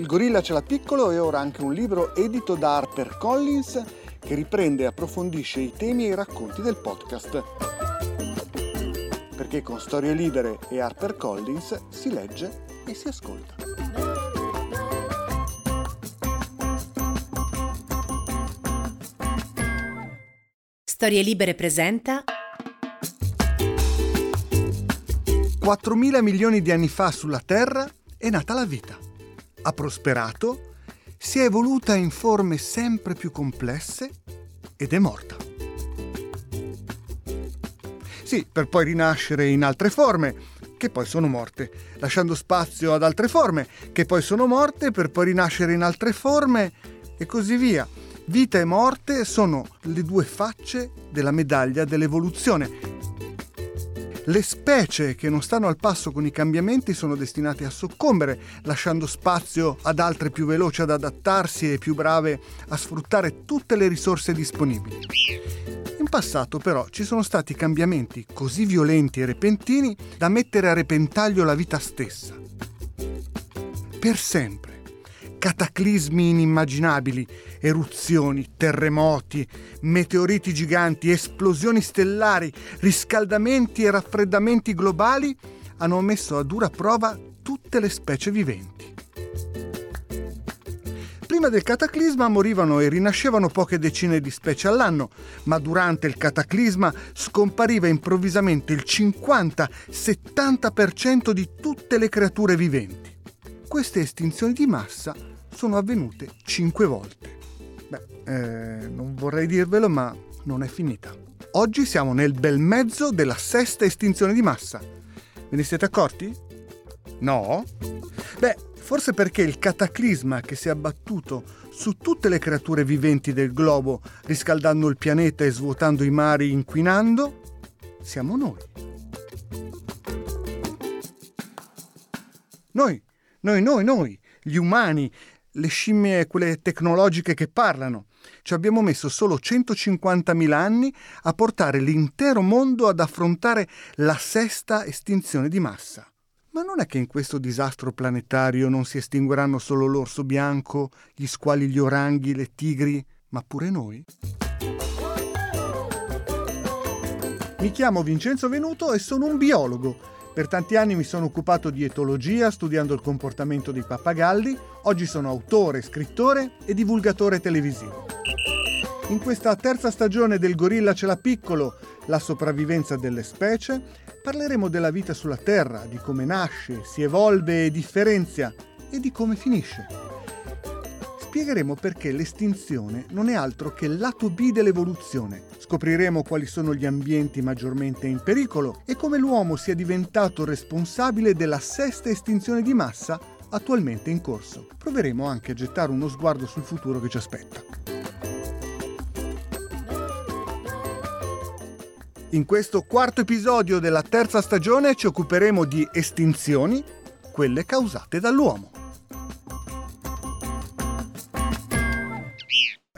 Il gorilla ce l'ha piccolo e ora anche un libro edito da HarperCollins che riprende e approfondisce i temi e i racconti del podcast. Perché con Storie Libere e HarperCollins si legge e si ascolta. Storie Libere presenta 4.000 milioni di anni fa sulla Terra è nata la vita. Ha prosperato, si è evoluta in forme sempre più complesse ed è morta. Sì, per poi rinascere in altre forme, che poi sono morte, lasciando spazio ad altre forme, che poi sono morte per poi rinascere in altre forme e così via. Vita e morte sono le due facce della medaglia dell'evoluzione le specie che non stanno al passo con i cambiamenti sono destinate a soccombere, lasciando spazio ad altre più veloci ad adattarsi e più brave a sfruttare tutte le risorse disponibili. In passato però ci sono stati cambiamenti così violenti e repentini da mettere a repentaglio la vita stessa. Per sempre cataclismi inimmaginabili, eruzioni, terremoti, meteoriti giganti, esplosioni stellari, riscaldamenti e raffreddamenti globali hanno messo a dura prova tutte le specie viventi. Prima del cataclisma morivano e rinascevano poche decine di specie all'anno, ma durante il cataclisma scompariva improvvisamente il 50-70% di tutte le creature viventi. Queste estinzioni di massa sono avvenute cinque volte. Beh, eh, non vorrei dirvelo, ma non è finita. Oggi siamo nel bel mezzo della sesta estinzione di massa. Ve ne siete accorti? No? Beh, forse perché il cataclisma che si è abbattuto su tutte le creature viventi del globo, riscaldando il pianeta e svuotando i mari, inquinando, siamo noi. Noi, noi, noi, noi, gli umani, le scimmie, quelle tecnologiche che parlano. Ci abbiamo messo solo 150.000 anni a portare l'intero mondo ad affrontare la sesta estinzione di massa. Ma non è che in questo disastro planetario non si estingueranno solo l'orso bianco, gli squali, gli oranghi, le tigri, ma pure noi? Mi chiamo Vincenzo Venuto e sono un biologo per tanti anni mi sono occupato di etologia studiando il comportamento dei pappagalli, oggi sono autore, scrittore e divulgatore televisivo. In questa terza stagione del Gorilla ce l'ha piccolo, la sopravvivenza delle specie, parleremo della vita sulla Terra, di come nasce, si evolve e differenzia e di come finisce spiegheremo perché l'estinzione non è altro che il lato B dell'evoluzione. Scopriremo quali sono gli ambienti maggiormente in pericolo e come l'uomo sia diventato responsabile della sesta estinzione di massa attualmente in corso. Proveremo anche a gettare uno sguardo sul futuro che ci aspetta. In questo quarto episodio della terza stagione ci occuperemo di estinzioni, quelle causate dall'uomo.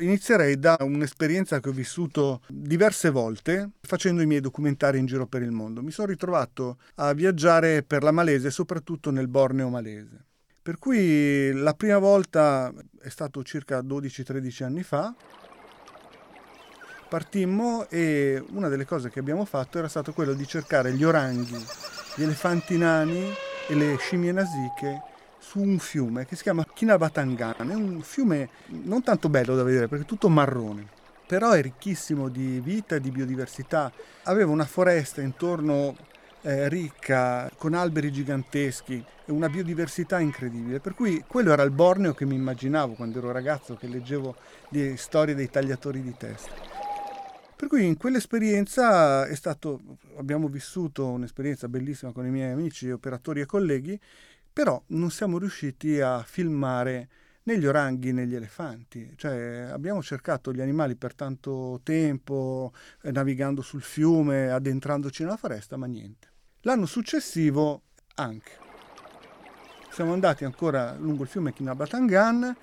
Inizierei da un'esperienza che ho vissuto diverse volte facendo i miei documentari in giro per il mondo. Mi sono ritrovato a viaggiare per la Malesia, soprattutto nel Borneo malese. Per cui la prima volta è stato circa 12-13 anni fa. Partimmo e una delle cose che abbiamo fatto era stato quello di cercare gli oranghi, gli elefanti nani e le scimmie nasiche su un fiume che si chiama Kinabatangan, è un fiume non tanto bello da vedere perché è tutto marrone, però è ricchissimo di vita di biodiversità. Aveva una foresta intorno eh, ricca, con alberi giganteschi e una biodiversità incredibile. Per cui quello era il Borneo che mi immaginavo quando ero ragazzo, che leggevo di storie dei tagliatori di testa. Per cui in quell'esperienza stato, abbiamo vissuto un'esperienza bellissima con i miei amici, operatori e colleghi però non siamo riusciti a filmare né gli oranghi né gli elefanti, cioè abbiamo cercato gli animali per tanto tempo, eh, navigando sul fiume, addentrandoci nella foresta, ma niente. L'anno successivo anche. Siamo andati ancora lungo il fiume Kinabatangan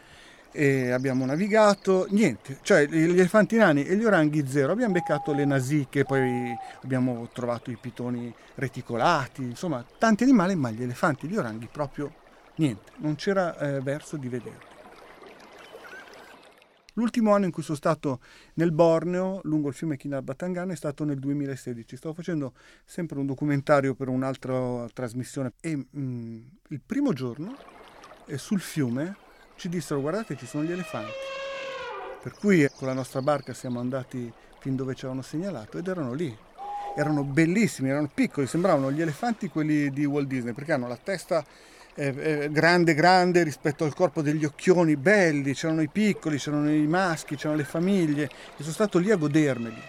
abbiamo navigato, niente, cioè gli elefanti nani e gli oranghi zero, abbiamo beccato le nasiche, poi abbiamo trovato i pitoni reticolati, insomma tanti animali, ma gli elefanti e gli oranghi proprio Niente, non c'era eh, verso di vederli. L'ultimo anno in cui sono stato nel Borneo, lungo il fiume Kinabatangan, è stato nel 2016. Stavo facendo sempre un documentario per un'altra trasmissione e mh, mm, il primo giorno eh, sul fiume ci dissero guardate ci sono gli elefanti. Per cui con la nostra barca siamo andati fin dove ci avevano segnalato ed erano lì. Erano bellissimi, erano piccoli, sembravano gli elefanti quelli di Walt Disney perché hanno la testa eh, grande grande rispetto al corpo degli occhioni belli, c'erano i piccoli, c'erano i maschi, c'erano le famiglie e sono stato lì a godermeli.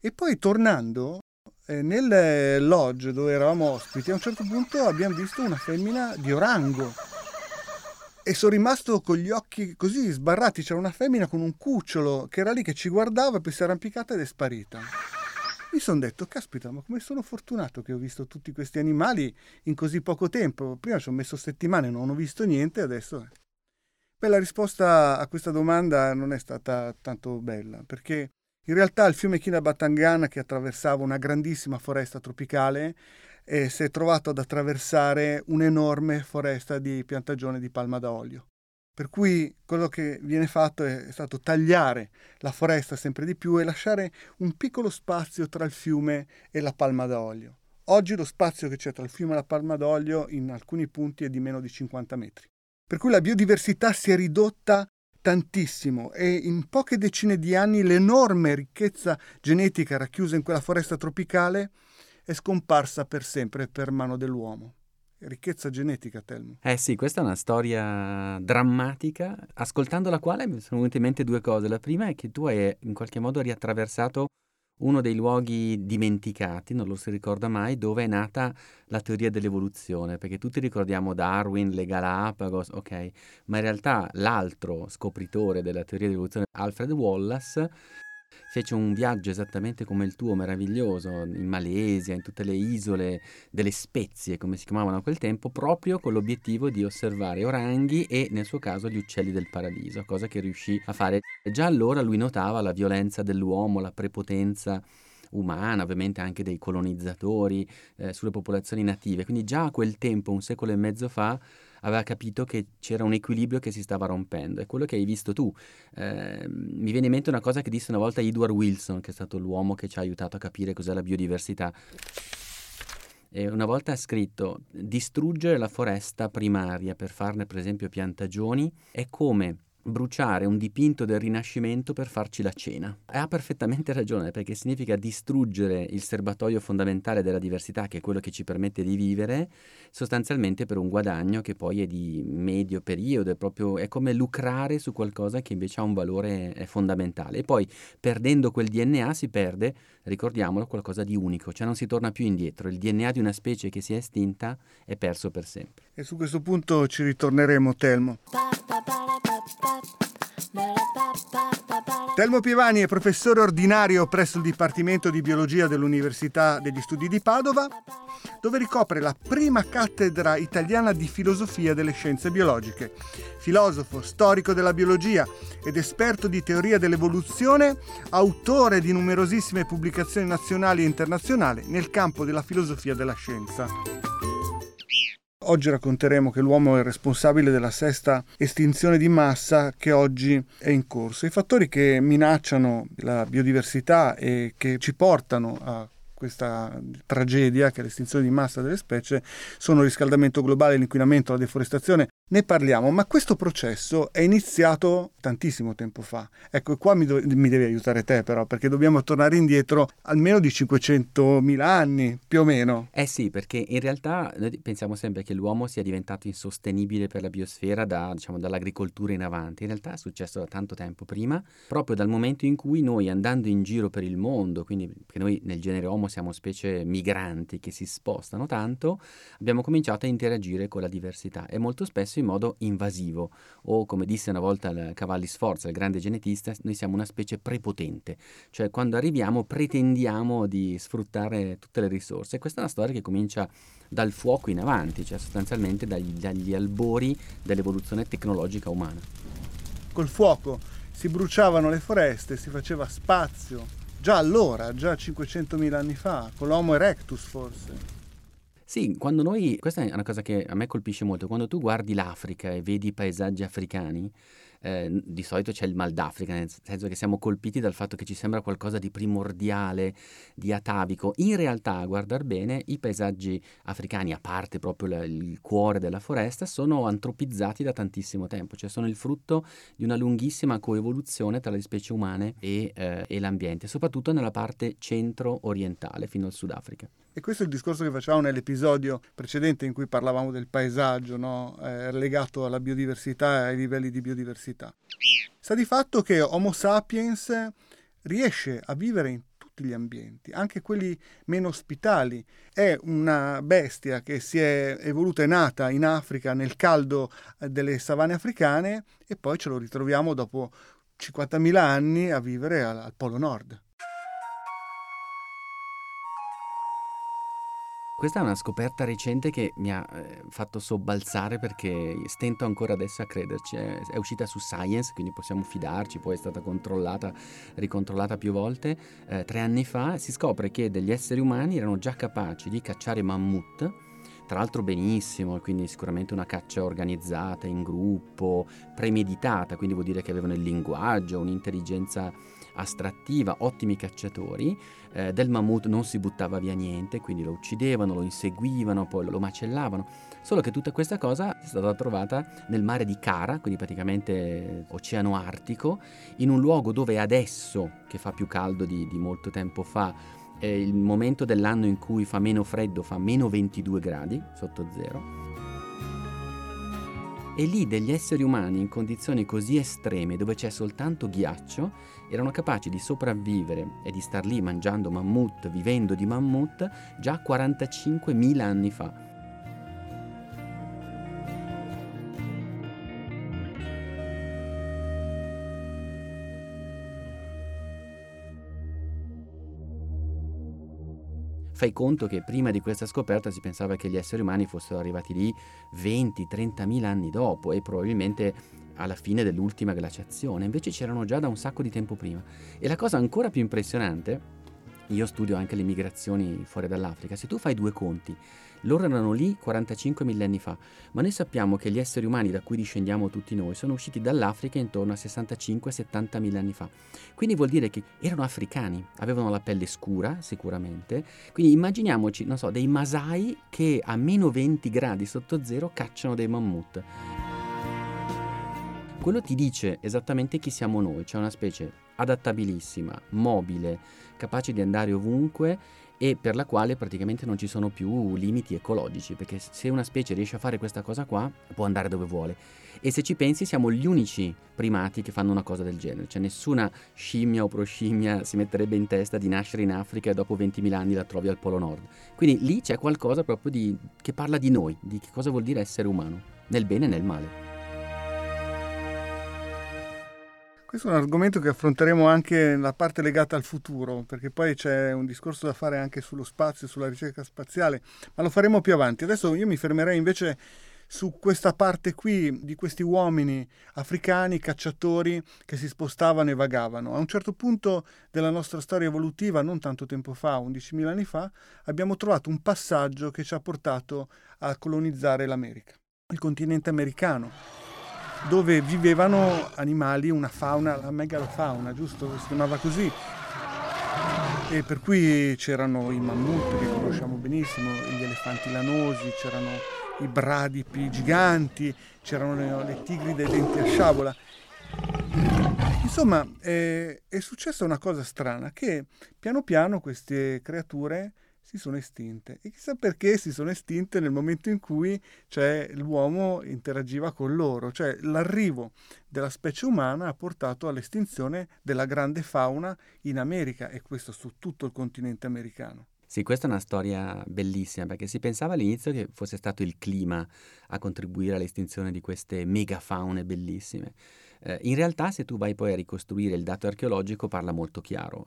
E poi tornando eh, nel lodge dove eravamo ospiti, a un certo punto abbiamo visto una femmina di orango e sono rimasto con gli occhi così sbarrati. C'era una femmina con un cucciolo che era lì che ci guardava, poi si è arrampicata ed è sparita mi sono detto, caspita, ma come sono fortunato che ho visto tutti questi animali in così poco tempo. Prima ci ho messo settimane non ho visto niente, adesso... Beh, la risposta a questa domanda non è stata tanto bella, perché in realtà il fiume Kinabatangan, che attraversava una grandissima foresta tropicale, eh, si è trovato ad attraversare un'enorme foresta di piantagione di palma da olio. Per cui quello che viene fatto è stato tagliare la foresta sempre di più e lasciare un piccolo spazio tra il fiume e la palma d'olio. Oggi lo spazio che c'è tra il fiume e la palma d'olio in alcuni punti è di meno di 50 metri. Per cui la biodiversità si è ridotta tantissimo e in poche decine di anni l'enorme ricchezza genetica racchiusa in quella foresta tropicale è scomparsa per sempre per mano dell'uomo ricchezza genetica, Telmo. Eh sì, questa è una storia drammatica, ascoltando la quale mi sono venute in mente due cose. La prima è che tu hai in qualche modo riattraversato uno dei luoghi dimenticati, non lo si ricorda mai, dove è nata la teoria dell'evoluzione, perché tutti ricordiamo Darwin, le Galapagos, ok, ma in realtà l'altro scopritore della teoria dell'evoluzione, Alfred Wallace, fece un viaggio esattamente come il tuo, meraviglioso, in Malesia, in tutte le isole delle spezie, come si chiamavano a quel tempo, proprio con l'obiettivo di osservare oranghi e nel suo caso gli uccelli del paradiso, cosa che riuscì a fare. Già allora lui notava la violenza dell'uomo, la prepotenza umana, ovviamente anche dei colonizzatori eh, sulle popolazioni native. Quindi già a quel tempo, un secolo e mezzo fa, aveva capito che c'era un equilibrio che si stava rompendo. È quello che hai visto tu. Eh, mi viene in mente una cosa che disse una volta Edward Wilson, che è stato l'uomo che ci ha aiutato a capire cos'è la biodiversità. E una volta ha scritto: distruggere la foresta primaria per farne, per esempio, piantagioni è come bruciare un dipinto del Rinascimento per farci la cena. E ha perfettamente ragione, perché significa distruggere il serbatoio fondamentale della diversità, che è quello che ci permette di vivere, sostanzialmente per un guadagno che poi è di medio periodo, è, proprio, è come lucrare su qualcosa che invece ha un valore fondamentale. E poi, perdendo quel DNA, si perde, ricordiamolo, qualcosa di unico, cioè non si torna più indietro. Il DNA di una specie che si è estinta è perso per sempre. E su questo punto ci ritorneremo, Telmo. Telmo Pievani è professore ordinario presso il Dipartimento di Biologia dell'Università degli Studi di Padova, dove ricopre la prima cattedra italiana di filosofia delle scienze biologiche. Filosofo, storico della biologia ed esperto di teoria dell'evoluzione, autore di numerosissime pubblicazioni nazionali e internazionali nel campo della filosofia della scienza. Oggi racconteremo che l'uomo è responsabile della sesta estinzione di massa che oggi è in corso. I fattori che minacciano la biodiversità e che ci portano a questa tragedia che è l'estinzione di massa delle specie sono il riscaldamento globale, l'inquinamento, la deforestazione, ne parliamo, ma questo processo è iniziato tantissimo tempo fa. Ecco, qua mi, do- mi, devi aiutare te però, perché dobbiamo tornare indietro almeno di 500.000 anni, più o meno. Eh sì, perché in realtà noi pensiamo sempre che l'uomo sia diventato insostenibile per la biosfera da, diciamo, dall'agricoltura in avanti. In realtà è successo da tanto tempo prima, proprio dal momento in cui noi andando in giro per il mondo, quindi perché noi nel genere Homo siamo specie migranti che si spostano tanto, abbiamo cominciato a interagire con la diversità e molto spesso in modo invasivo o come disse una volta Cavalli Sforza, il grande genetista, noi siamo una specie prepotente, cioè quando arriviamo pretendiamo di sfruttare tutte le risorse. Questa è una storia che comincia dal fuoco in avanti, cioè sostanzialmente dagli, dagli albori dell'evoluzione tecnologica umana. Col fuoco si bruciavano le foreste, si faceva spazio, già allora, già 500.000 anni fa, con l'Homo erectus forse. Sì, quando noi, questa è una cosa che a me colpisce molto, quando tu guardi l'Africa e vedi i paesaggi africani, eh, di solito c'è il mal d'Africa, nel senso che siamo colpiti dal fatto che ci sembra qualcosa di primordiale, di atavico. In realtà, a guardar bene, i paesaggi africani, a parte proprio la, il cuore della foresta, sono antropizzati da tantissimo tempo, cioè sono il frutto di una lunghissima coevoluzione tra le specie umane e, eh, e l'ambiente, soprattutto nella parte centro-orientale, fino al Sudafrica. E questo è il discorso che facevamo nell'episodio precedente in cui parlavamo del paesaggio, no? eh, legato alla biodiversità e ai livelli di biodiversità. Sta di fatto che Homo sapiens riesce a vivere in tutti gli ambienti, anche quelli meno ospitali. È una bestia che si è evoluta e nata in Africa nel caldo eh, delle savane africane e poi ce lo ritroviamo dopo 50.000 anni a vivere al, al Polo Nord. Questa è una scoperta recente che mi ha eh, fatto sobbalzare perché stento ancora adesso a crederci. È, è, uscita su Science, quindi possiamo fidarci, poi è stata controllata, ricontrollata più volte. Eh, tre anni fa si scopre che degli esseri umani erano già capaci di cacciare mammut, tra l'altro benissimo, quindi sicuramente una caccia organizzata, in gruppo, premeditata, quindi vuol dire che avevano il linguaggio, un'intelligenza astrattiva, ottimi cacciatori, eh, del mammut non si buttava via niente, quindi lo uccidevano, lo inseguivano, poi lo macellavano, solo che tutta questa cosa è stata trovata nel mare di Kara, quindi praticamente oceano artico, in un luogo dove adesso, che fa più caldo di, di molto tempo fa, è il momento dell'anno in cui fa meno freddo, fa meno 22 gradi sotto zero e lì degli esseri umani in condizioni così estreme dove c'è soltanto ghiaccio erano capaci di sopravvivere e di star lì mangiando mammut, vivendo di mammut già 45.000 anni fa. Fai conto che prima di questa scoperta si pensava che gli esseri umani fossero arrivati lì 20-30 mila anni dopo e probabilmente alla fine dell'ultima glaciazione, invece c'erano già da un sacco di tempo prima. E la cosa ancora più impressionante io studio anche le migrazioni fuori dall'Africa, se tu fai due conti, loro erano lì 45 millenni fa, ma noi sappiamo che gli esseri umani da cui discendiamo tutti noi sono usciti dall'Africa intorno a 65-70 mila anni fa. Quindi vuol dire che erano africani, avevano la pelle scura sicuramente, quindi immaginiamoci, non so, dei masai che a meno 20 gradi sotto zero cacciano dei mammut. Quello ti dice esattamente chi siamo noi, cioè una specie adattabilissima, mobile, capace di andare ovunque e per la quale praticamente non ci sono più limiti ecologici, perché se una specie riesce a fare questa cosa qua può andare dove vuole. E se ci pensi siamo gli unici primati che fanno una cosa del genere, cioè nessuna scimmia o proscimmia si metterebbe in testa di nascere in Africa e dopo 20.000 anni la trovi al Polo Nord. Quindi lì c'è qualcosa proprio di, che parla di noi, di che cosa vuol dire essere umano, nel bene e nel male. Questo è un argomento che affronteremo anche nella parte legata al futuro, perché poi c'è un discorso da fare anche sullo spazio, sulla ricerca spaziale, ma lo faremo più avanti. Adesso io mi fermerei invece su questa parte qui di questi uomini africani, cacciatori che si spostavano e vagavano. A un certo punto della nostra storia evolutiva, non tanto tempo fa, 11.000 anni fa, abbiamo trovato un passaggio che ci ha portato a colonizzare l'America, il continente americano dove vivevano animali, una fauna, la megalofauna, giusto? Si chiamava così. E per cui c'erano i mammut che conosciamo benissimo, gli elefanti lanosi, c'erano i bradipi giganti, c'erano le, le tigri dai denti a sciabola. Insomma, è, è successa una cosa strana, che piano piano queste creature si sono estinte. E chissà perché si sono estinte nel momento in cui cioè, l'uomo interagiva con loro. Cioè l'arrivo della specie umana ha portato all'estinzione della grande fauna in America e questo su tutto il continente americano. Sì, questa è una storia bellissima perché si pensava all'inizio che fosse stato il clima a contribuire all'estinzione di queste megafaune bellissime. Eh, in realtà se tu vai poi a ricostruire il dato archeologico parla molto chiaro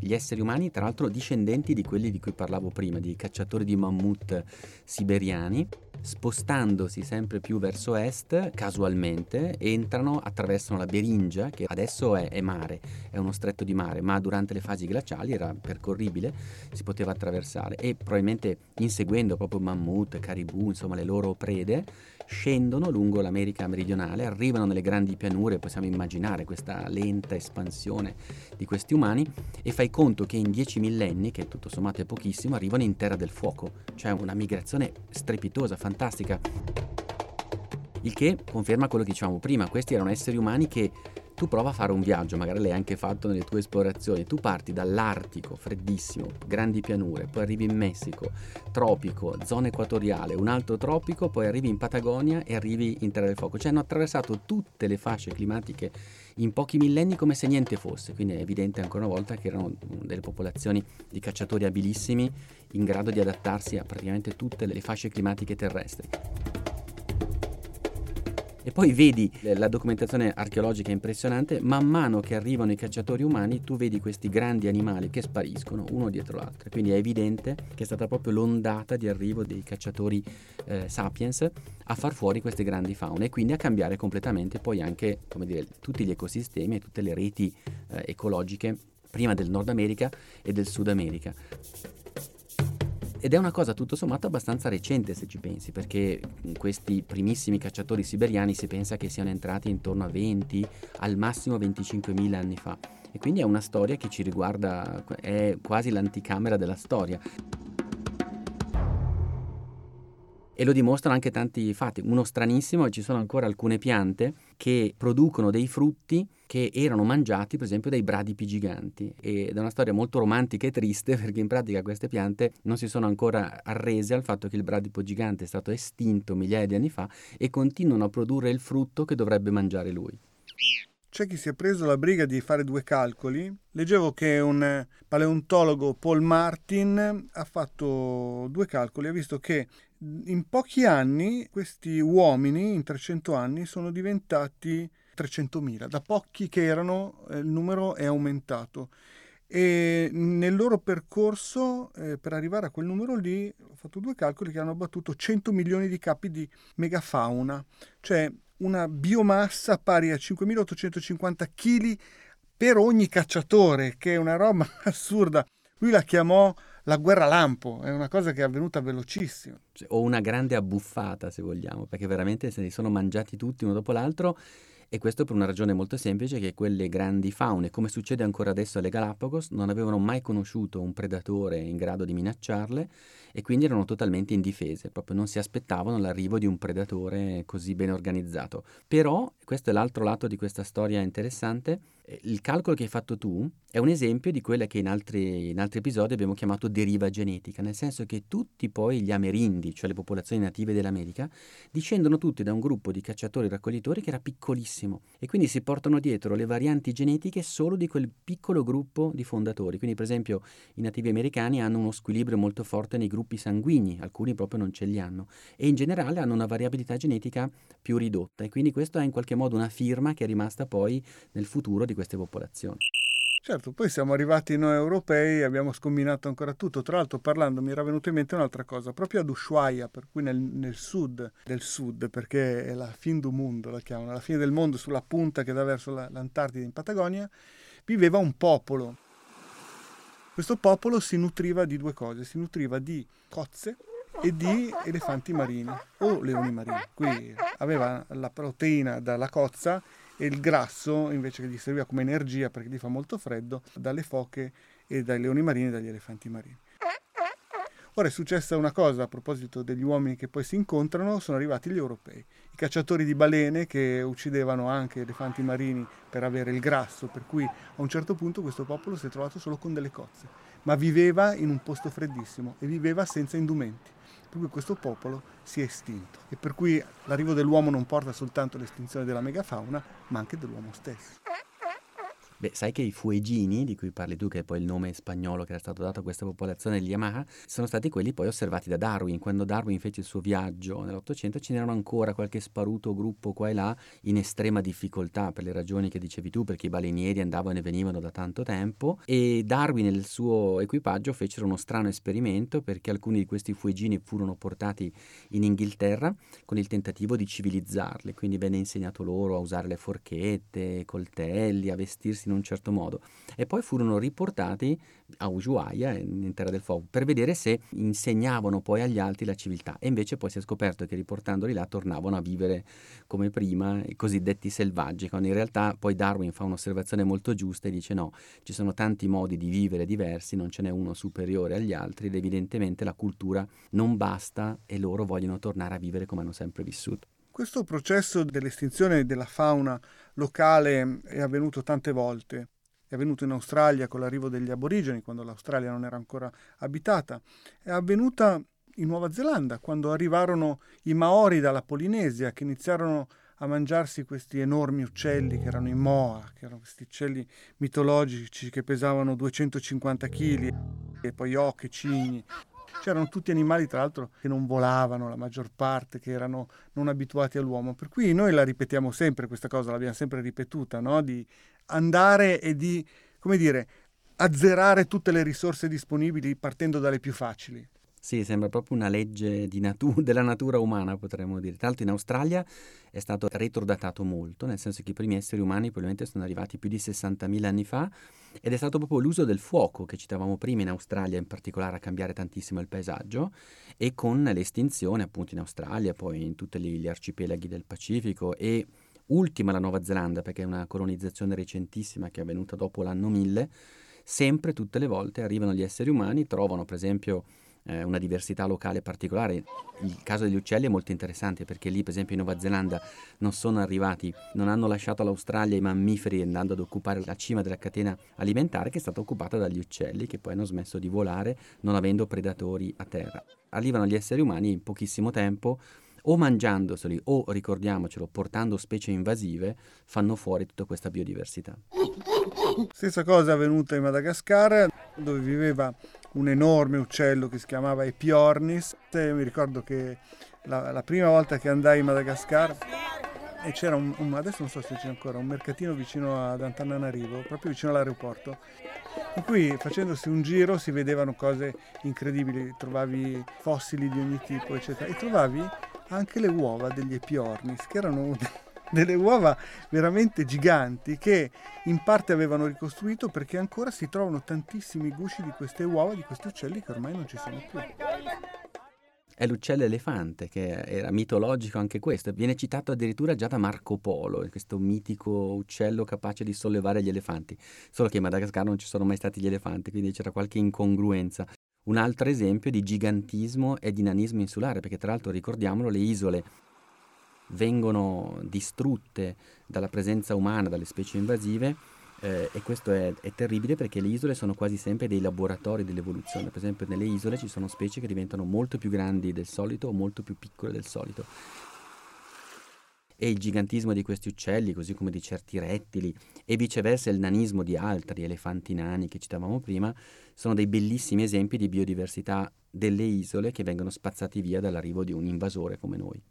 gli esseri umani, tra l'altro discendenti di quelli di cui parlavo prima, di cacciatori di mammut siberiani, spostandosi sempre più verso est, casualmente, entrano, attraversano la Beringia, che adesso è, è mare, è uno stretto di mare, ma durante le fasi glaciali era percorribile, si poteva attraversare. E probabilmente inseguendo proprio mammut, caribù, insomma le loro prede, scendono lungo l'America meridionale, arrivano nelle grandi pianure, possiamo immaginare questa lenta espansione di questi umani e fai conto che in dieci millenni, che tutto sommato è pochissimo, arrivano in terra del fuoco, cioè una migrazione strepitosa, fantastica. Il che conferma quello che dicevamo prima, questi erano esseri umani che tu prova a fare un viaggio, magari l'hai anche fatto nelle tue esplorazioni, tu parti dall'Artico, freddissimo, grandi pianure, poi arrivi in Messico, tropico, zona equatoriale, un altro tropico, poi arrivi in Patagonia e arrivi in Terra del Fuoco. Cioè hanno attraversato tutte le fasce climatiche in pochi millenni come se niente fosse, quindi è evidente ancora una volta che erano delle popolazioni di cacciatori abilissimi in grado di adattarsi a praticamente tutte le fasce climatiche terrestri. E poi vedi la documentazione archeologica impressionante, man mano che arrivano i cacciatori umani tu vedi questi grandi animali che spariscono uno dietro l'altro. Quindi è evidente che è stata proprio l'ondata di arrivo dei cacciatori eh, sapiens a far fuori queste grandi faune e quindi a cambiare completamente poi anche dire, tutti gli ecosistemi e tutte le reti eh, ecologiche prima del Nord America e del Sud America. Ed è una cosa tutto sommato abbastanza recente se ci pensi, perché questi primissimi cacciatori siberiani si pensa che siano entrati intorno a 20, al massimo 25.000 anni fa. E quindi è una storia che ci riguarda, è quasi l'anticamera della storia. E lo dimostrano anche tanti fatti. Uno stranissimo, ci sono ancora alcune piante che producono dei frutti che erano mangiati per esempio dai bradipi giganti ed è una storia molto romantica e triste perché in pratica queste piante non si sono ancora arrese al fatto che il bradipo gigante è stato estinto migliaia di anni fa e continuano a produrre il frutto che dovrebbe mangiare lui. C'è chi si è preso la briga di fare due calcoli. Leggevo che un paleontologo Paul Martin ha fatto due calcoli, ha visto che in pochi anni questi uomini, in 300 anni, sono diventati 300.000. Da pochi che erano, eh, il numero è aumentato. E nel loro percorso, eh, per arrivare a quel numero lì, ho fatto due calcoli che hanno battuto 100 milioni di capi di megafauna, cioè una biomassa pari a 5.850 kg per ogni cacciatore, che è una roba assurda. Lui la chiamò la guerra lampo, è una cosa che è avvenuta velocissimo. Cioè, o una grande abbuffata, se vogliamo, perché veramente se ne sono mangiati tutti uno dopo l'altro e questo per una ragione molto semplice che quelle grandi faune, come succede ancora adesso alle Galapagos, non avevano mai conosciuto un predatore in grado di minacciarle e quindi erano totalmente indifese, proprio non si aspettavano l'arrivo di un predatore così ben organizzato. Però, questo è l'altro lato di questa storia interessante, eh, il calcolo che hai fatto tu è un esempio di quella che in altri, in altri, episodi abbiamo chiamato deriva genetica, nel senso che tutti poi gli amerindi, cioè le popolazioni native dell'America, discendono tutti da un gruppo di cacciatori-raccoglitori che era piccolissimo e quindi si portano dietro le varianti genetiche solo di quel piccolo gruppo di fondatori. Quindi per esempio i nativi americani hanno uno squilibrio molto forte nei gruppi sanguigni, alcuni proprio non ce li hanno, e in generale hanno una variabilità genetica più ridotta e quindi questo è in qualche modo una firma che è rimasta poi nel futuro di queste popolazioni. Certo, poi siamo arrivati noi europei e abbiamo scombinato ancora tutto. Tra l'altro, parlando, mi era venuta in mente un'altra cosa, proprio ad Ushuaia, per cui nel, nel, sud del sud, perché è la fin du mondo, la chiamano, la fine del mondo sulla punta che dà verso la, l'Antartide in Patagonia, viveva un popolo. Questo popolo si nutriva di due cose, si nutriva di cozze e di elefanti marini o leoni marini. Qui aveva la proteina dalla cozza e il grasso invece che gli serviva come energia perché gli fa molto freddo dalle foche e dai leoni marini e dagli elefanti marini. Ora è successa una cosa a proposito degli uomini che poi si incontrano, sono arrivati gli europei, i cacciatori di balene che uccidevano anche elefanti marini per avere il grasso, per cui a un certo punto questo popolo si è trovato solo con delle cozze, ma viveva in un posto freddissimo e viveva senza indumenti per cui questo popolo si è estinto e per cui l'arrivo dell'uomo non porta soltanto all'estinzione della megafauna, ma anche dell'uomo stesso. Beh, sai che i fuegini, di cui parli tu, che è poi il nome spagnolo che era stato dato a questa popolazione degli Yamaha, sono stati quelli poi osservati da Darwin. Quando Darwin fece il suo viaggio nell'Ottocento ce n'erano ancora qualche sparuto gruppo qua e là in estrema difficoltà per le ragioni che dicevi tu, perché i balenieri andavano e venivano da tanto tempo e Darwin e il suo equipaggio fecero uno strano esperimento perché alcuni di questi fuegini furono portati in Inghilterra con il tentativo di civilizzarli, quindi venne insegnato loro a usare le forchette, coltelli, a vestirsi in un certo modo e poi furono riportati a Ushuaia, in Terra del Fuoco, per vedere se insegnavano poi agli altri la civiltà e invece poi si è scoperto che riportandoli là tornavano a vivere come prima, i cosiddetti selvaggi, quando in realtà poi Darwin fa un'osservazione molto giusta e dice no, ci sono tanti modi di vivere diversi, non ce n'è uno superiore agli altri ed evidentemente la cultura non basta e loro vogliono tornare a vivere come hanno sempre vissuto. Questo processo dell'estinzione della fauna locale è avvenuto tante volte. È avvenuto in Australia con l'arrivo degli aborigeni, quando l'Australia non era ancora abitata. È avvenuta in Nuova Zelanda, quando arrivarono i Maori dalla Polinesia, che iniziarono a mangiarsi questi enormi uccelli che erano i moa, che erano questi uccelli mitologici che pesavano 250 kg, e poi oche, cigni. C'erano tutti animali, tra l'altro, che non volavano, la maggior parte, che erano non abituati all'uomo. Per cui noi la ripetiamo sempre questa cosa, l'abbiamo sempre ripetuta, no? di andare e di, come dire, azzerare tutte le risorse disponibili partendo dalle più facili. Sì, sembra proprio una legge natu- della natura umana, potremmo dire. Tra l'altro in Australia è stato retrodatato molto, nel senso che i primi esseri umani probabilmente sono arrivati più di 60.000 anni fa ed è stato proprio l'uso del fuoco che citavamo prima in Australia in particolare a cambiare tantissimo il paesaggio e con l'estinzione appunto in Australia, poi in tutti gli arcipelaghi del Pacifico e ultima la Nuova Zelanda perché è una colonizzazione recentissima che è avvenuta dopo l'anno 1000, sempre tutte le volte arrivano gli esseri umani, trovano per esempio eh, una diversità locale particolare. Il caso degli uccelli è molto interessante perché lì, per esempio, in Nuova Zelanda non sono arrivati, non hanno lasciato l'Australia i mammiferi andando ad occupare la cima della catena alimentare che è stata occupata dagli uccelli che poi hanno smesso di volare non avendo predatori a terra. Arrivano gli esseri umani in pochissimo tempo o mangiandoseli o, ricordiamocelo, portando specie invasive, fanno fuori tutta questa biodiversità. Stessa cosa è avvenuta in Madagascar, dove viveva un enorme uccello che si chiamava Epiornis. Io mi ricordo che la, la prima volta che andai in Madagascar e c'era un, un, adesso non so se c'è ancora un mercatino vicino ad Antananarivo, proprio vicino all'aeroporto, in cui facendosi un giro si vedevano cose incredibili, trovavi fossili di ogni tipo, eccetera, e trovavi anche le uova degli epiornis, che erano delle uova veramente giganti che in parte avevano ricostruito perché ancora si trovano tantissimi gusci di queste uova di questi uccelli che ormai non ci sono più. È l'uccello elefante, che era mitologico anche questo. Viene citato addirittura già da Marco Polo, questo mitico uccello capace di sollevare gli elefanti. Solo che in Madagascar non ci sono mai stati gli elefanti, quindi c'era qualche incongruenza. Un altro esempio di gigantismo e di nanismo insulare, perché tra l'altro ricordiamolo, le isole vengono distrutte dalla presenza umana, dalle specie invasive, eh, e questo è, è, terribile perché le isole sono quasi sempre dei laboratori dell'evoluzione. Per esempio, nelle isole ci sono specie che diventano molto più grandi del solito o molto più piccole del solito e il gigantismo di questi uccelli, così come di certi rettili, e viceversa il nanismo di altri elefanti nani che citavamo prima, sono dei bellissimi esempi di biodiversità delle isole che vengono spazzati via dall'arrivo di un invasore come noi.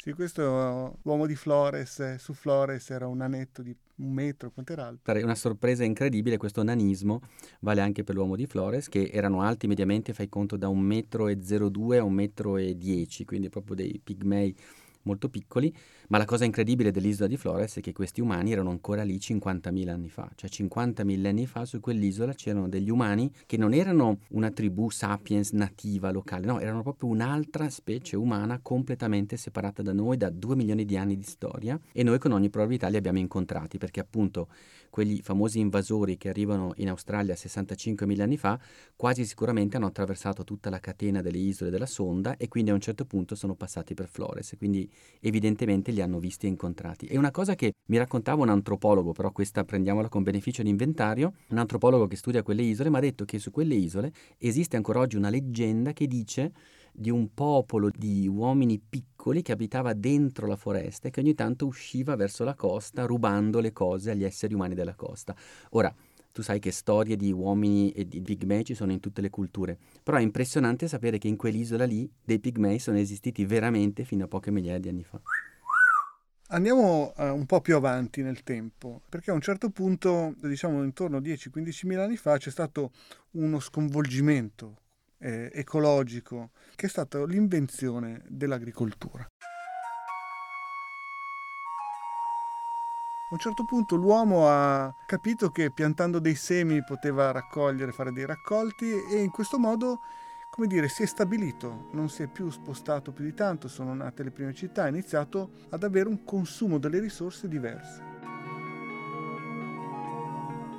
Sì, questo uomo di Flores, su Flores era un anetto di un metro, quant'era alto? Una sorpresa incredibile, questo nanismo vale anche per l'uomo di Flores, che erano alti mediamente, fai conto, da un metro e 02 a un metro e 10, quindi proprio dei pigmei molto piccoli, ma la cosa incredibile dell'isola di Flores è che questi umani erano ancora lì 50.000 anni fa, cioè 50 millenni fa su quell'isola c'erano degli umani che non erano una tribù sapiens nativa locale, no, erano proprio un'altra specie umana completamente separata da noi da due milioni di anni di storia. E noi con ogni probabilità li abbiamo incontrati perché appunto quegli famosi invasori che arrivano in Australia 65.000 anni fa quasi sicuramente hanno attraversato tutta la catena delle isole della sonda e quindi a un certo punto sono passati per Flores, quindi evidentemente li hanno visti e incontrati. E una cosa che mi raccontava un antropologo, però questa prendiamola con beneficio di inventario, un antropologo che studia quelle isole mi ha detto che su quelle isole esiste ancora oggi una leggenda che dice di un popolo di uomini piccoli che abitava dentro la foresta e che ogni tanto usciva verso la costa rubando le cose agli esseri umani della costa. Ora, tu sai che storie di uomini e di pigmei ci sono in tutte le culture, però è impressionante sapere che in quell'isola lì dei pigmei sono esistiti veramente fino a poche migliaia di anni fa. Andiamo uh, un po' più avanti nel tempo, perché a un certo punto, diciamo intorno a 10-15 mila anni fa, c'è stato uno sconvolgimento eh, ecologico, che è stata l'invenzione dell'agricoltura. A un certo punto l'uomo ha capito che piantando dei semi poteva raccogliere, fare dei raccolti e in questo modo, come dire, si è stabilito, non si è più spostato più di tanto, sono nate le prime città, ha iniziato ad avere un consumo delle risorse diverse.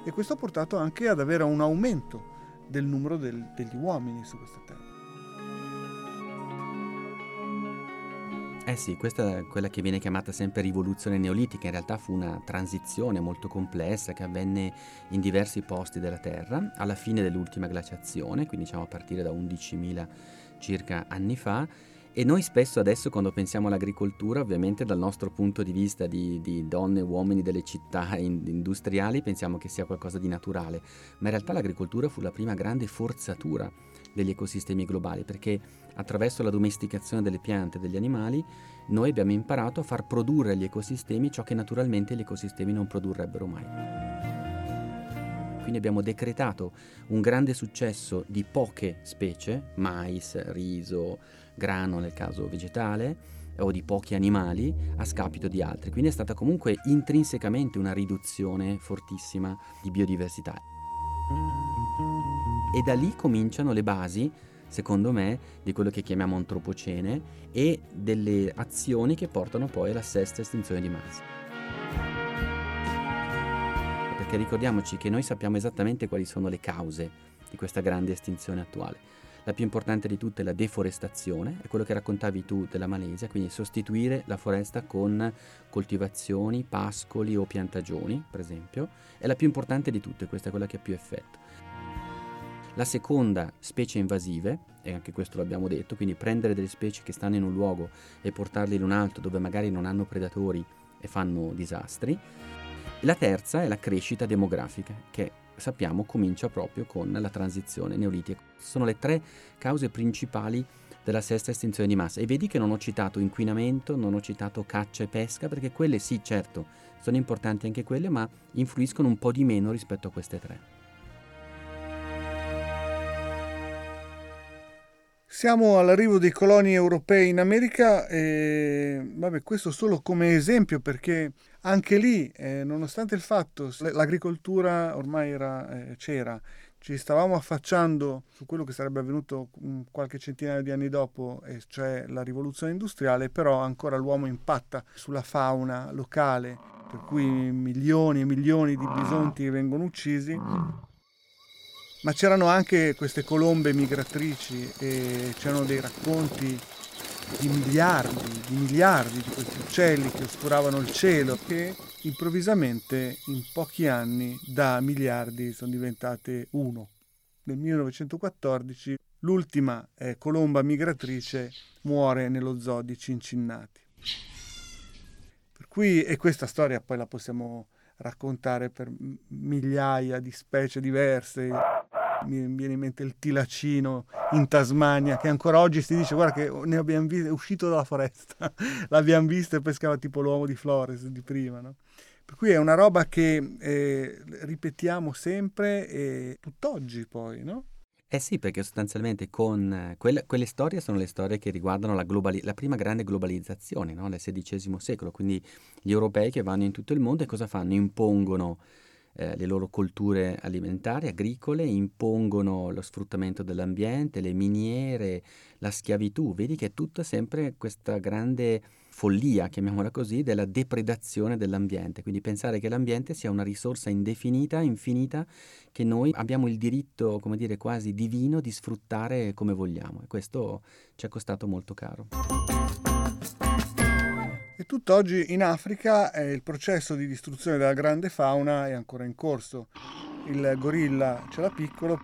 E questo ha portato anche ad avere un aumento del numero del, degli uomini su questa terra. Eh sì, questa è quella che viene chiamata sempre rivoluzione neolitica, in realtà fu una transizione molto complessa che avvenne in diversi posti della Terra alla fine dell'ultima glaciazione, quindi diciamo a partire da 11.000 circa anni fa, e noi spesso adesso quando pensiamo all'agricoltura, ovviamente dal nostro punto di vista di, di donne e uomini delle città industriali, pensiamo che sia qualcosa di naturale, ma in realtà l'agricoltura fu la prima grande forzatura degli ecosistemi globali, perché attraverso la domesticazione delle piante e degli animali noi abbiamo imparato a far produrre agli ecosistemi ciò che naturalmente gli ecosistemi non produrrebbero mai. Quindi abbiamo decretato un grande successo di poche specie, mais, riso, grano nel caso vegetale, o di pochi animali a scapito di altri. Quindi è stata comunque intrinsecamente una riduzione fortissima di biodiversità. E da lì cominciano le basi, secondo me, di quello che chiamiamo antropocene e delle azioni che portano poi alla sesta estinzione di massa. Perché ricordiamoci che noi sappiamo esattamente quali sono le cause di questa grande estinzione attuale. La più importante di tutte è la deforestazione, è quello che raccontavi tu della Malesia, quindi sostituire la foresta con coltivazioni, pascoli o piantagioni, per esempio, è la più importante di tutte, questa è quella che ha più effetto. La seconda, specie invasive, e anche questo l'abbiamo detto, quindi prendere delle specie che stanno in un luogo e portarle in un altro dove magari non hanno predatori e fanno disastri. La terza è la crescita demografica, che sappiamo comincia proprio con la transizione neolitica. Sono le tre cause principali della sesta estinzione di massa. E vedi che non ho citato inquinamento, non ho citato caccia e pesca, perché quelle sì, certo, sono importanti anche quelle, ma influiscono un po' di meno rispetto a queste tre. Siamo all'arrivo dei coloni europei in America e vabbè, questo solo come esempio perché anche lì, eh, nonostante il fatto l'agricoltura ormai era, eh, c'era, ci stavamo affacciando su quello che sarebbe avvenuto qualche centinaio di anni dopo, cioè la rivoluzione industriale, però ancora l'uomo impatta sulla fauna locale, per cui milioni e milioni di bisonti vengono uccisi ma c'erano anche queste colombe migratrici e c'erano dei racconti di miliardi, di miliardi di questi uccelli che oscuravano il cielo che improvvisamente in pochi anni da miliardi sono diventate uno. Nel 1914 l'ultima eh, colomba migratrice muore nello zoo di Cincinnati. Per cui, e questa storia poi la possiamo raccontare per migliaia di specie diverse mi viene in mente il tilacino in Tasmania, che ancora oggi si dice, guarda che ne abbiamo visto, è uscito dalla foresta, l'abbiamo visto e pescava tipo l'uomo di Flores di prima, no? Per cui è una roba che eh, ripetiamo sempre e tutt'oggi poi, no? Eh sì, perché sostanzialmente con quelle, quelle storie sono le storie che riguardano la, globali- la prima grande globalizzazione no? del XVI secolo, quindi gli europei che vanno in tutto il mondo e cosa fanno? Impongono eh, le loro colture alimentari, agricole, impongono lo sfruttamento dell'ambiente, le miniere, la schiavitù. Vedi che è tutta sempre questa grande follia, chiamiamola così, della depredazione dell'ambiente. Quindi pensare che l'ambiente sia una risorsa indefinita, infinita, che noi abbiamo il diritto, come dire, quasi divino di sfruttare come vogliamo. E questo ci è costato molto caro. Tutt'oggi in Africa eh, il processo di distruzione della grande fauna è ancora in corso. Il gorilla ce l'ha piccolo,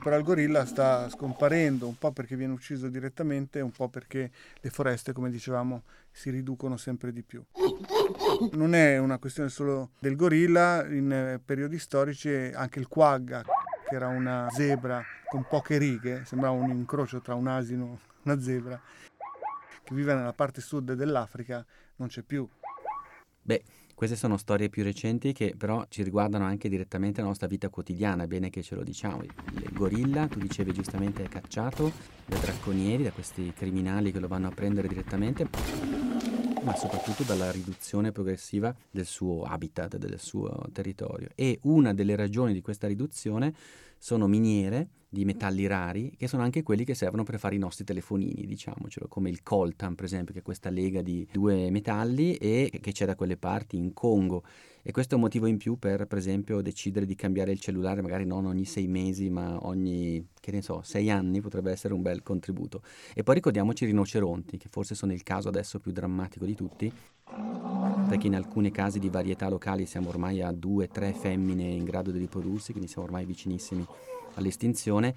Però il gorilla sta scomparendo, un po' perché viene ucciso direttamente, un po' perché le foreste, come dicevamo, si riducono sempre di più. Non è una questione solo del gorilla, in eh, periodi storici anche il quagga, che era una zebra con poche righe, sembrava un incrocio tra un asino e una zebra, che vive nella parte sud dell'Africa, non c'è più. Beh, queste sono storie più recenti che però ci riguardano anche direttamente la nostra vita quotidiana, bene che ce lo diciamo. Il gorilla, tu dicevi giustamente, è cacciato da bracconieri, da questi criminali che lo vanno a prendere direttamente, ma soprattutto dalla riduzione progressiva del suo habitat, del suo territorio. E una delle ragioni di questa riduzione sono miniere di metalli rari, che sono anche quelli che servono per fare i nostri telefonini, diciamocelo, come il coltan, per esempio, che è questa lega di due metalli e che c'è da quelle parti in Congo. E questo è un motivo in più per, per esempio, decidere di cambiare il cellulare, magari non ogni sei mesi, ma ogni, che ne so, sei anni potrebbe essere un bel contributo. E poi ricordiamoci i rinoceronti, che forse sono il caso adesso più drammatico di tutti, perché in alcuni casi di varietà locali siamo ormai a due, tre femmine in grado di riprodursi, quindi siamo ormai vicinissimi all'estinzione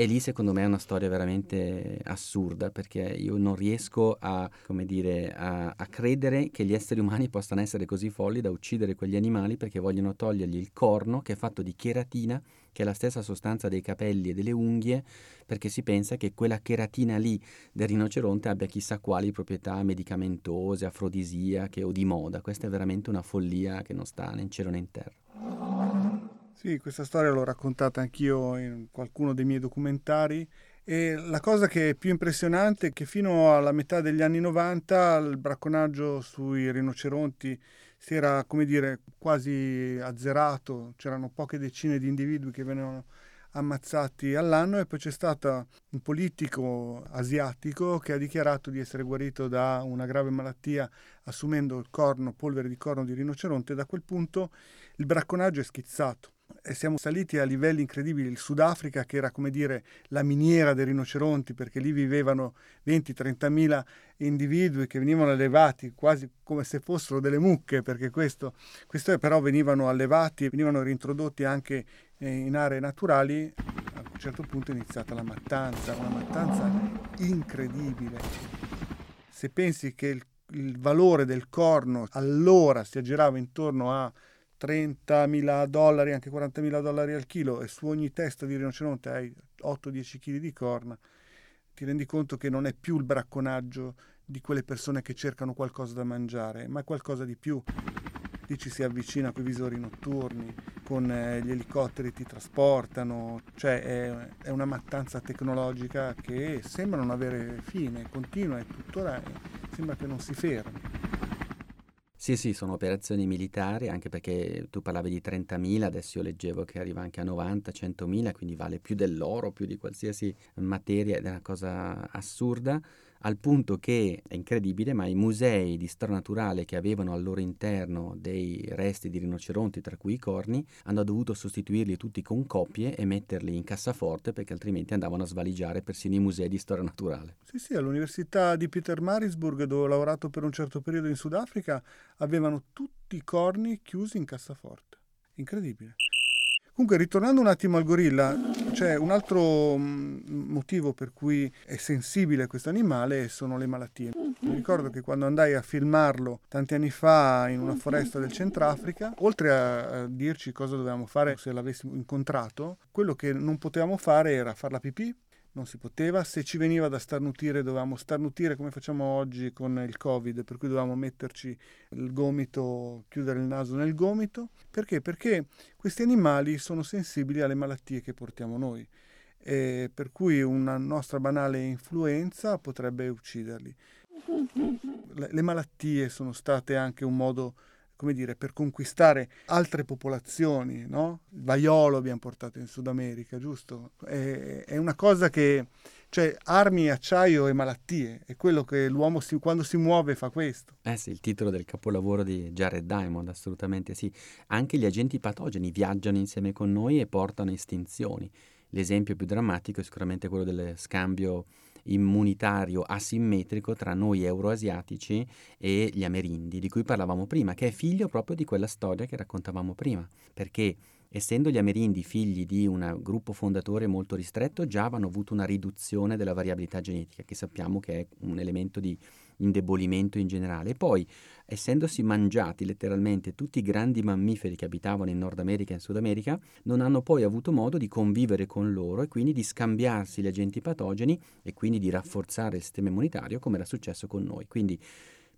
e lì secondo me è una storia veramente assurda perché io non riesco a, dire, a, a, credere che gli esseri umani possano essere così folli da uccidere quegli animali perché vogliono togliergli il corno che è fatto di cheratina, che è la stessa sostanza dei capelli e delle unghie, perché si pensa che quella cheratina lì del rinoceronte abbia chissà quali proprietà medicamentose, afrodisiache o di moda. Questa è veramente una follia che non sta né in cielo né in terra. Sì, questa storia l'ho raccontata anch'io in qualcuno dei miei documentari e la cosa che è più impressionante è che fino alla metà degli anni 90 il bracconaggio sui rinoceronti si era, come dire, quasi azzerato, c'erano poche decine di individui che venivano ammazzati all'anno e poi c'è stato un politico asiatico che ha dichiarato di essere guarito da una grave malattia assumendo il corno, polvere di corno di rinoceronte e da quel punto il bracconaggio è schizzato siamo saliti a livelli incredibili. Il Sudafrica, che era come dire la miniera dei rinoceronti, perché lì vivevano 20-30 mila individui che venivano allevati quasi come se fossero delle mucche, perché questo, questo però venivano allevati e venivano reintrodotti anche in aree naturali. A un certo punto è iniziata la mattanza, una mattanza incredibile. Se pensi che il, il valore del corno allora si aggirava intorno a 30.000 dollari, anche 40.000 dollari al chilo e su ogni testa di rinoceronte hai 8-10 kg di corna, ti rendi conto che non è più il bracconaggio di quelle persone che cercano qualcosa da mangiare, ma è qualcosa di più. Lì ci si avvicina con i visori notturni, con eh, gli elicotteri ti trasportano, cioè è, è, una mattanza tecnologica che sembra non avere fine, continua e tuttora sembra che non si fermi. Sì, sì, sono operazioni militari, anche perché tu parlavi di 30.000, adesso io leggevo che arriva anche a 90, 100.000, quindi vale più dell'oro, più di qualsiasi materia, ed è una cosa assurda al punto che è incredibile, ma i musei di storia naturale che avevano al loro interno dei resti di rinoceronti, tra cui i corni, hanno dovuto sostituirli tutti con copie e metterli in cassaforte perché altrimenti andavano a svaligiare persino i musei di storia naturale. Sì, sì, all'Università di Peter Marisburg, dove ho lavorato per un certo periodo in Sudafrica, avevano tutti i corni chiusi in cassaforte. Incredibile. Comunque, ritornando un attimo al gorilla, c'è un altro mm, motivo per cui è sensibile questo animale e sono le malattie. Mi ricordo che quando andai a filmarlo tanti anni fa in una foresta del Centrafrica, oltre a dirci cosa dovevamo fare se l'avessimo incontrato, quello che non potevamo fare era far la pipì, non si poteva, se ci veniva da starnutire dovevamo starnutire come facciamo oggi con il covid, per cui dovevamo metterci il gomito, chiudere il naso nel gomito, perché? Perché questi animali sono sensibili alle malattie che portiamo noi, per cui una nostra banale influenza potrebbe ucciderli. Le malattie sono state anche un modo come dire, per conquistare altre popolazioni, no? Il vaiolo abbiamo portato in Sud America, giusto? È, è una cosa che, cioè, armi, acciaio e malattie, è quello che l'uomo si, quando si muove fa questo. Eh sì, il titolo del capolavoro di Jared Diamond, assolutamente sì. Anche gli agenti patogeni viaggiano insieme con noi e portano estinzioni. L'esempio più drammatico è sicuramente quello del scambio immunitario asimmetrico tra noi euroasiatici e gli amerindi, di cui parlavamo prima, che è figlio proprio di quella storia che raccontavamo prima, perché essendo gli amerindi figli di un gruppo fondatore molto ristretto, già avevano avuto una riduzione della variabilità genetica, che sappiamo che è un elemento di indebolimento in generale. E poi, essendosi mangiati letteralmente tutti i grandi mammiferi che abitavano in Nord America e in Sud America, non hanno poi avuto modo di convivere con loro e quindi di scambiarsi gli agenti patogeni e quindi di rafforzare il sistema immunitario come era successo con noi. Quindi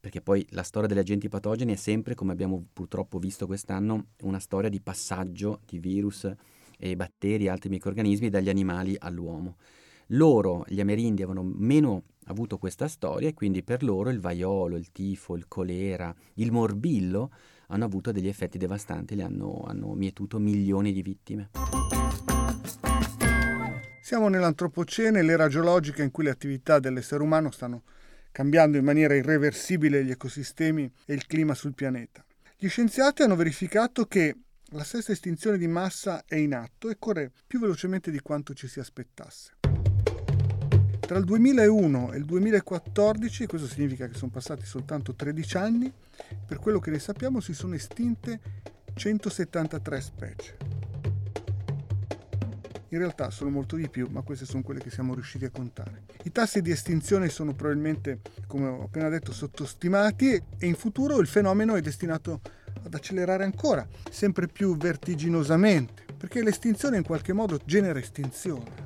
perché poi la storia degli agenti patogeni è sempre, come abbiamo purtroppo visto quest'anno, una storia di passaggio di virus e batteri e altri microrganismi dagli animali all'uomo. Loro, gli amerindi, avevano meno avuto questa storia e quindi per loro il vaiolo, il tifo, il colera, il morbillo hanno avuto degli effetti devastanti, li hanno, hanno mietuto milioni di vittime. Siamo nell'antropocene, l'era geologica in cui le attività dell'essere umano stanno cambiando in maniera irreversibile gli ecosistemi e il clima sul pianeta. Gli scienziati hanno verificato che la stessa estinzione di massa è in atto e corre più velocemente di quanto ci si aspettasse. Tra il 2001 e il 2014, questo significa che sono passati soltanto 13 anni, per quello che ne sappiamo si sono estinte 173 specie. In realtà sono molto di più, ma queste sono quelle che siamo riusciti a contare. I tassi di estinzione sono probabilmente, come ho appena detto, sottostimati e in futuro il fenomeno è destinato ad accelerare ancora, sempre più vertiginosamente, perché l'estinzione in qualche modo genera estinzione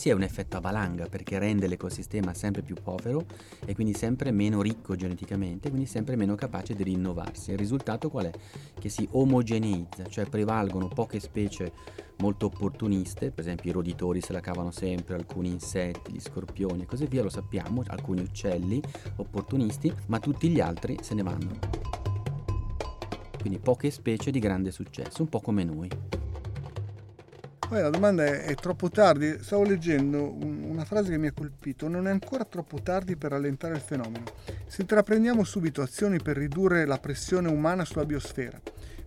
sì è un effetto a valanga perché rende l'ecosistema sempre più povero e quindi sempre meno ricco geneticamente, quindi sempre meno capace di rinnovarsi. Il risultato qual è? Che si omogeneizza, cioè prevalgono poche specie molto opportuniste, per esempio i roditori se la cavano sempre, alcuni insetti, gli scorpioni e così via, lo sappiamo, alcuni uccelli opportunisti, ma tutti gli altri se ne vanno. Quindi poche specie di grande successo, un po' come noi. Poi la domanda è, è troppo tardi? Stavo leggendo un, una frase che mi ha colpito. Non è ancora troppo tardi per rallentare il fenomeno. Se intraprendiamo subito azioni per ridurre la pressione umana sulla biosfera,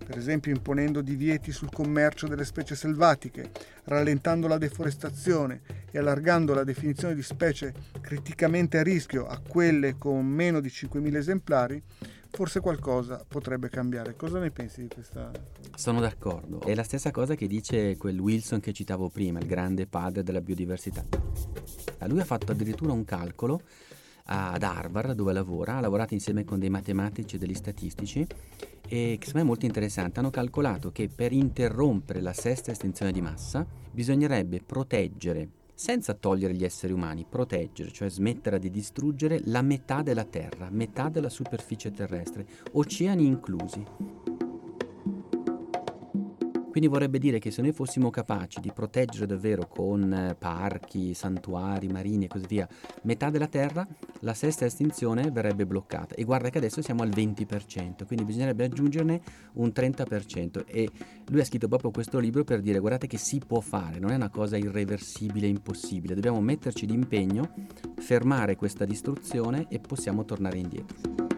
per esempio imponendo divieti sul commercio delle specie selvatiche, rallentando la deforestazione e allargando la definizione di specie criticamente a rischio a quelle con meno di 5.000 esemplari, forse qualcosa potrebbe cambiare. Cosa ne pensi di questa? Sono d'accordo. È la stessa cosa che dice quel Wilson che citavo prima, il grande padre della biodiversità. Lui ha fatto addirittura un calcolo ad Harvard dove lavora, ha lavorato insieme con dei matematici e degli statistici e che secondo me è molto interessante. Hanno calcolato che per interrompere la sesta estinzione di massa bisognerebbe proteggere senza togliere gli esseri umani, proteggere, cioè smettere di distruggere la metà della Terra, metà della superficie terrestre, oceani inclusi. Quindi vorrebbe dire che se noi fossimo capaci di proteggere davvero con eh, parchi, santuari marini e così via metà della Terra, la sesta estinzione verrebbe bloccata. E guarda che adesso siamo al 20%, quindi bisognerebbe aggiungerne un 30%. E lui ha scritto proprio questo libro per dire guardate che si può fare, non è una cosa irreversibile, impossibile. Dobbiamo metterci d'impegno, fermare questa distruzione e possiamo tornare indietro.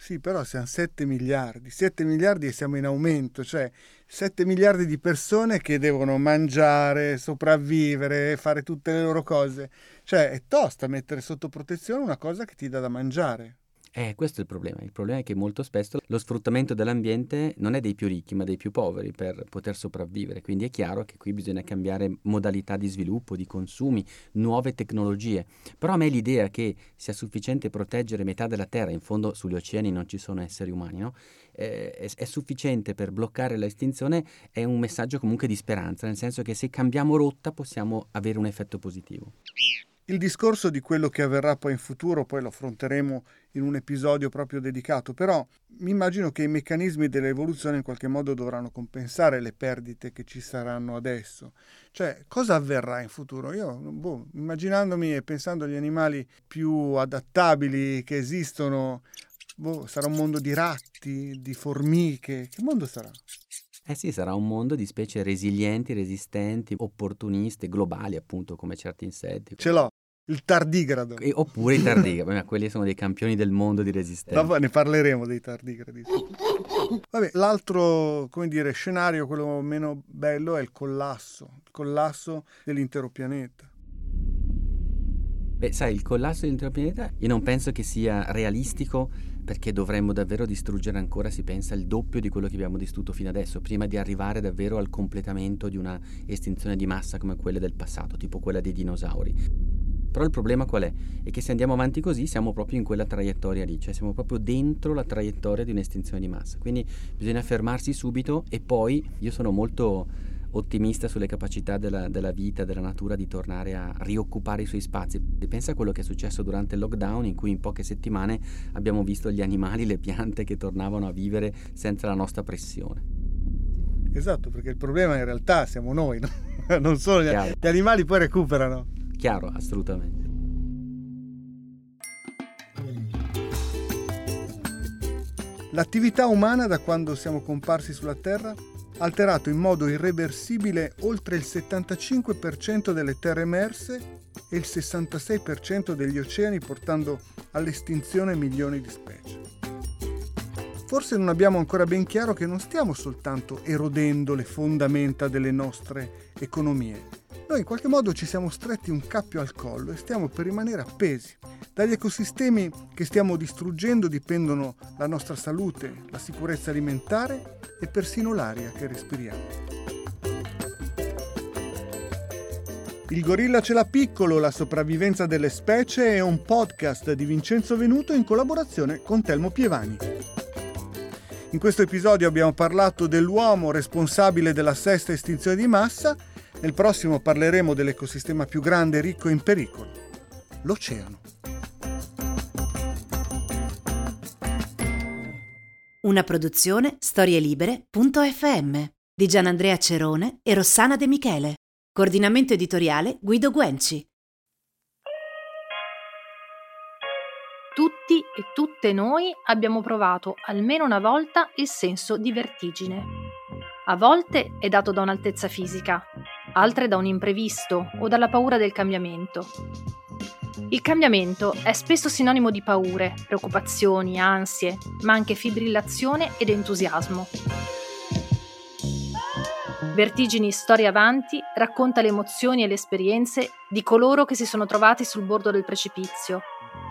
Sì, però siamo 7 miliardi, 7 miliardi e siamo in aumento, cioè 7 miliardi di persone che devono mangiare, sopravvivere, fare tutte le loro cose. Cioè è tosta mettere sotto protezione una cosa che ti dà da mangiare. Eh, questo è il problema. Il problema è che molto spesso lo sfruttamento dell'ambiente non è dei più ricchi, ma dei più poveri per poter sopravvivere. Quindi è chiaro che qui bisogna cambiare modalità di sviluppo, di consumi, nuove tecnologie. Però a me l'idea che sia sufficiente proteggere metà della Terra, in fondo sugli oceani non ci sono esseri umani, no? eh, è, è sufficiente per bloccare l'estinzione, è un messaggio comunque di speranza, nel senso che se cambiamo rotta possiamo avere un effetto positivo. Il discorso di quello che avverrà poi in futuro, poi lo affronteremo in un episodio proprio dedicato, però mi immagino che i meccanismi dell'evoluzione in qualche modo dovranno compensare le perdite che ci saranno adesso. Cioè, cosa avverrà in futuro? Io, boh, immaginandomi e pensando agli animali più adattabili che esistono, boh, sarà un mondo di ratti, di formiche, che mondo sarà? Eh sì, sarà un mondo di specie resilienti, resistenti, opportuniste, globali appunto come certi insetti. Ce l'ho, il tardigrado. E, oppure i tardigradi, quelli sono dei campioni del mondo di resistenza. Dopo ne parleremo dei tardigradi. Vabbè, l'altro, come dire, scenario, quello meno bello, è il collasso, il collasso dell'intero pianeta. Beh, sai, il collasso dell'intero pianeta io non penso che sia realistico perché dovremmo davvero distruggere ancora, si pensa, il doppio di quello che abbiamo distrutto fino adesso, prima di arrivare davvero al completamento di una estinzione di massa come quelle del passato, tipo quella dei dinosauri. Però il problema qual è? È che se andiamo avanti così siamo proprio in quella traiettoria lì, cioè siamo proprio dentro la traiettoria di un'estinzione di massa. Quindi bisogna fermarsi subito e poi io sono molto ottimista sulle capacità della, della, vita, della natura di tornare a rioccupare i suoi spazi. Pensa a quello che è successo durante il lockdown in cui in poche settimane abbiamo visto gli animali, le piante che tornavano a vivere senza la nostra pressione. Esatto, perché il problema in realtà siamo noi, no? non solo gli, gli animali poi recuperano. Chiaro, assolutamente. L'attività umana da quando siamo comparsi sulla Terra alterato in modo irreversibile oltre il 75% delle terre emerse e il 66% degli oceani portando all'estinzione milioni di specie. Forse non abbiamo ancora ben chiaro che non stiamo soltanto erodendo le fondamenta delle nostre economie, noi in qualche modo ci siamo stretti un cappio al collo e stiamo per rimanere appesi. Dagli ecosistemi che stiamo distruggendo dipendono la nostra salute, la sicurezza alimentare e persino l'aria che respiriamo. Il gorilla ce l'ha piccolo, la sopravvivenza delle specie è un podcast di Vincenzo Venuto in collaborazione con Telmo Pievani. In questo episodio abbiamo parlato dell'uomo responsabile della sesta estinzione di massa nel prossimo parleremo dell'ecosistema più grande, ricco e in pericolo, l'oceano. Una produzione storielibere.fm di Gianandrea Cerone e Rossana De Michele. Coordinamento editoriale Guido Guenci. Tutti e tutte noi abbiamo provato almeno una volta il senso di vertigine. A volte è dato da un'altezza fisica, altre da un imprevisto o dalla paura del cambiamento. Il cambiamento è spesso sinonimo di paure, preoccupazioni, ansie, ma anche fibrillazione ed entusiasmo. Vertigini Storia Avanti racconta le emozioni e le esperienze di coloro che si sono trovati sul bordo del precipizio